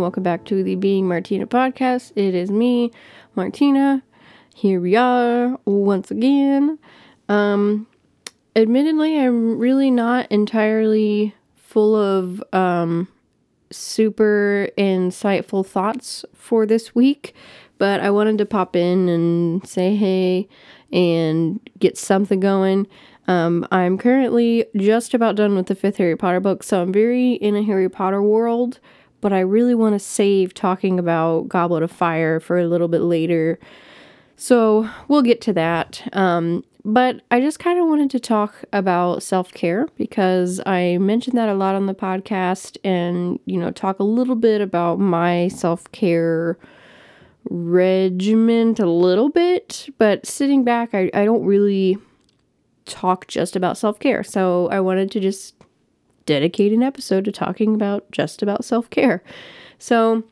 welcome back to the Being Martina podcast. It is me, Martina. Here we are once again. Um, admittedly, I'm really not entirely full of um, super insightful thoughts for this week, but I wanted to pop in and say hey and get something going. Um, I'm currently just about done with the fifth Harry Potter book, so I'm very in a Harry Potter world, but I really want to save talking about Goblet of Fire for a little bit later. So we'll get to that. Um, but I just kind of wanted to talk about self care because I mentioned that a lot on the podcast and, you know, talk a little bit about my self care regiment a little bit. But sitting back, I, I don't really talk just about self care. So I wanted to just dedicate an episode to talking about just about self care. So,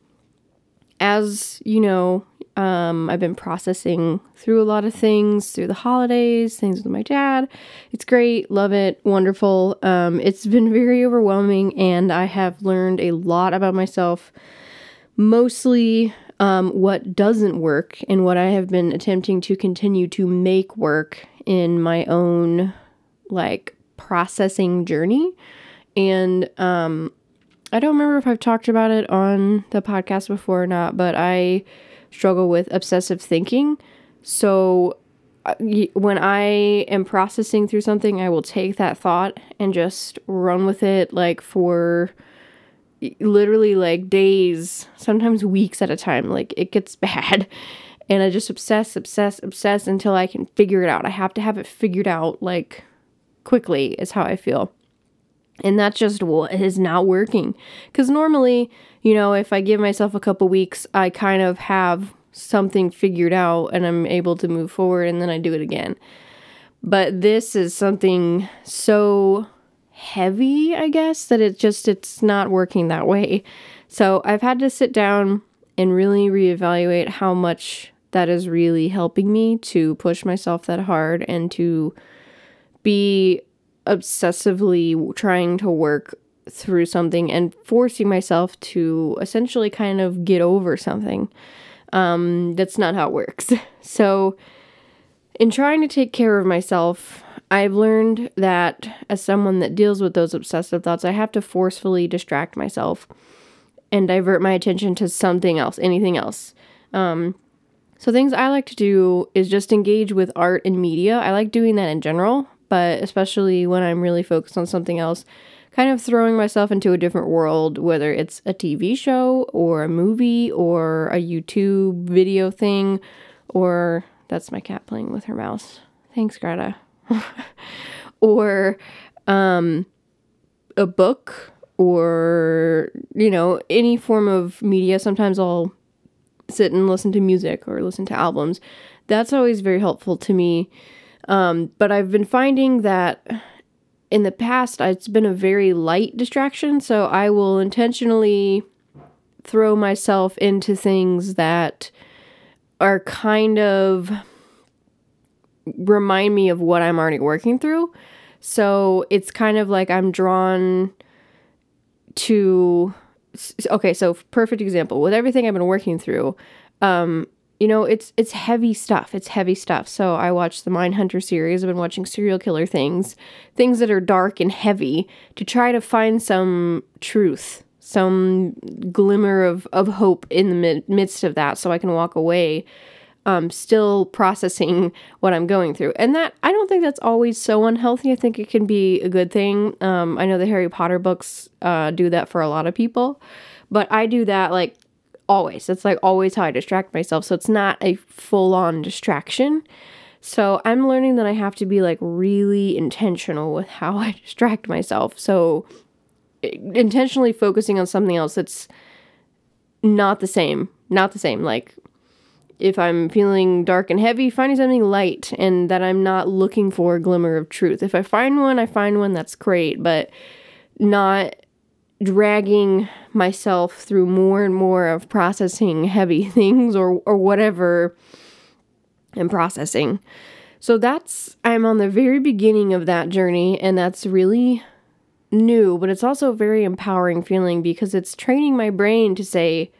as you know, um, I've been processing through a lot of things through the holidays, things with my dad. It's great, love it, wonderful. Um, it's been very overwhelming, and I have learned a lot about myself, mostly um, what doesn't work and what I have been attempting to continue to make work in my own like processing journey. And um, I don't remember if I've talked about it on the podcast before or not, but I struggle with obsessive thinking. So uh, when I am processing through something, I will take that thought and just run with it like for literally like days, sometimes weeks at a time. Like it gets bad. And I just obsess, obsess, obsess until I can figure it out. I have to have it figured out like quickly, is how I feel. And that's just what is not working. Because normally, you know, if I give myself a couple weeks, I kind of have something figured out and I'm able to move forward and then I do it again. But this is something so heavy, I guess, that it just it's not working that way. So I've had to sit down and really reevaluate how much that is really helping me to push myself that hard and to be obsessively trying to work through something and forcing myself to essentially kind of get over something. Um, that's not how it works. So, in trying to take care of myself, I've learned that as someone that deals with those obsessive thoughts, I have to forcefully distract myself and divert my attention to something else, anything else. Um, so, things I like to do is just engage with art and media. I like doing that in general, but especially when I'm really focused on something else, kind of throwing myself into a different world, whether it's a TV show or a movie or a YouTube video thing, or that's my cat playing with her mouse. Thanks, Greta. or um, a book or, you know, any form of media. Sometimes I'll sit and listen to music or listen to albums. That's always very helpful to me um, but I've been finding that in the past, it's been a very light distraction. So I will intentionally throw myself into things that are kind of remind me of what I'm already working through. So it's kind of like I'm drawn to okay, so perfect example. With everything I've been working through, um you know, it's it's heavy stuff. It's heavy stuff. So I watched the Mindhunter series. I've been watching serial killer things, things that are dark and heavy to try to find some truth, some glimmer of, of hope in the mid- midst of that so I can walk away um, still processing what I'm going through. And that, I don't think that's always so unhealthy. I think it can be a good thing. Um, I know the Harry Potter books uh, do that for a lot of people, but I do that like always. It's like always how I distract myself. So it's not a full on distraction. So I'm learning that I have to be like really intentional with how I distract myself. So intentionally focusing on something else that's not the same. Not the same. Like if I'm feeling dark and heavy, finding something light and that I'm not looking for a glimmer of truth. If I find one, I find one that's great, but not dragging myself through more and more of processing heavy things or or whatever I'm processing. So that's I'm on the very beginning of that journey and that's really new, but it's also a very empowering feeling because it's training my brain to say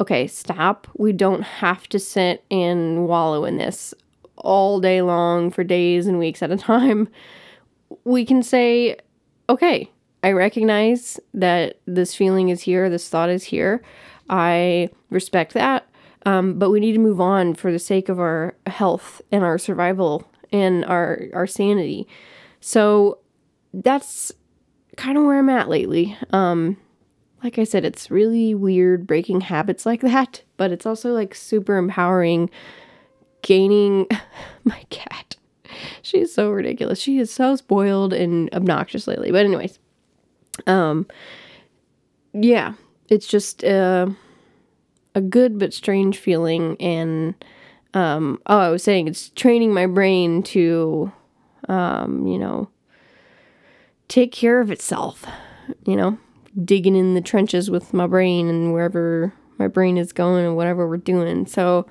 okay, stop. We don't have to sit and wallow in this all day long for days and weeks at a time. We can say, okay, I recognize that this feeling is here, this thought is here. I respect that. Um, but we need to move on for the sake of our health and our survival and our our sanity. So that's kind of where I'm at lately. Um, like I said, it's really weird breaking habits like that, but it's also like super empowering gaining my cat. She's so ridiculous. She is so spoiled and obnoxious lately. But anyways, um, yeah, it's just uh, a good but strange feeling. And um, oh, I was saying it's training my brain to, um, you know, take care of itself. You know, digging in the trenches with my brain and wherever my brain is going and whatever we're doing. So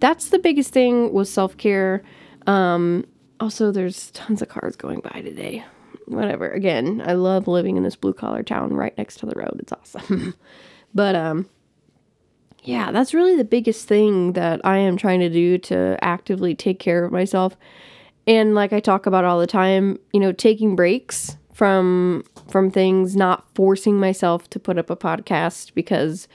that's the biggest thing with self care. Um, also, there's tons of cars going by today whatever. Again, I love living in this blue collar town right next to the road. It's awesome. but um yeah, that's really the biggest thing that I am trying to do to actively take care of myself. And like I talk about all the time, you know, taking breaks from from things, not forcing myself to put up a podcast because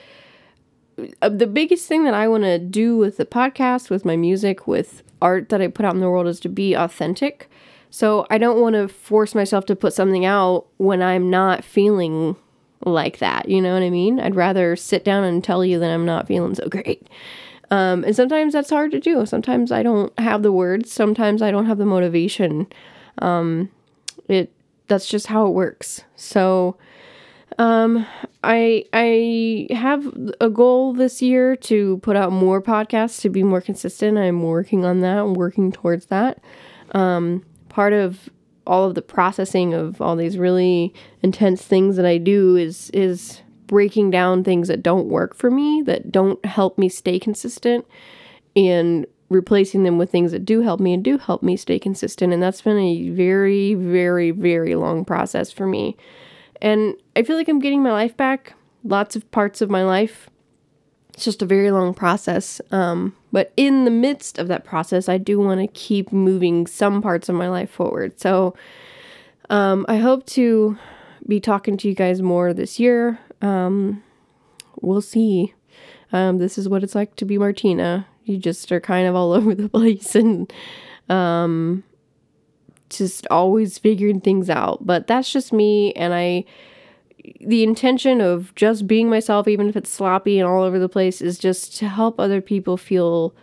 uh, the biggest thing that I want to do with the podcast, with my music, with art that I put out in the world is to be authentic so I don't want to force myself to put something out when I'm not feeling like that. You know what I mean? I'd rather sit down and tell you that I'm not feeling so great. Um, and sometimes that's hard to do. Sometimes I don't have the words. Sometimes I don't have the motivation. Um, it that's just how it works. So um, I I have a goal this year to put out more podcasts to be more consistent. I'm working on that. I'm working towards that. Um, part of all of the processing of all these really intense things that I do is is breaking down things that don't work for me, that don't help me stay consistent and replacing them with things that do help me and do help me stay consistent. And that's been a very, very, very long process for me. And I feel like I'm getting my life back, lots of parts of my life. It's just a very long process. Um, but in the midst of that process, I do want to keep moving some parts of my life forward. So um, I hope to be talking to you guys more this year. Um, we'll see. Um, this is what it's like to be Martina. You just are kind of all over the place and um, just always figuring things out. But that's just me, and I the intention of just being myself, even if it's sloppy and all over the place, is just to help other people feel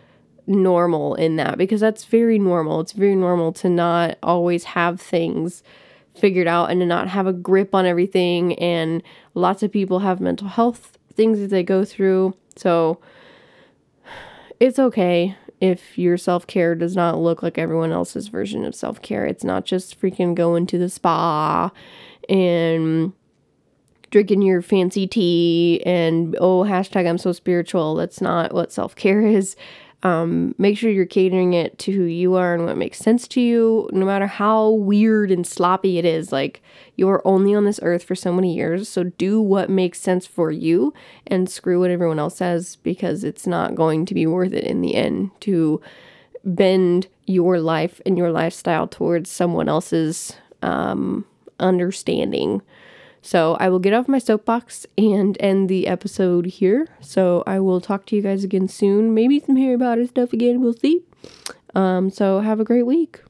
normal in that because that's very normal. It's very normal to not always have things figured out and to not have a grip on everything. And lots of people have mental health things that they go through. So it's okay if your self care does not look like everyone else's version of self care. It's not just freaking going to the spa and drinking your fancy tea and oh hashtag i'm so spiritual that's not what self-care is um, make sure you're catering it to who you are and what makes sense to you no matter how weird and sloppy it is. Like you're only on this earth for so many years so do what makes sense for you and screw what everyone else says because it's not going to be worth it in the end to bend your life and your lifestyle towards someone else's um, understanding so I will get off my soapbox and end the episode here. So I will talk to you guys again soon. Maybe some Harry Potter stuff again. We'll see. Um, so have a great week.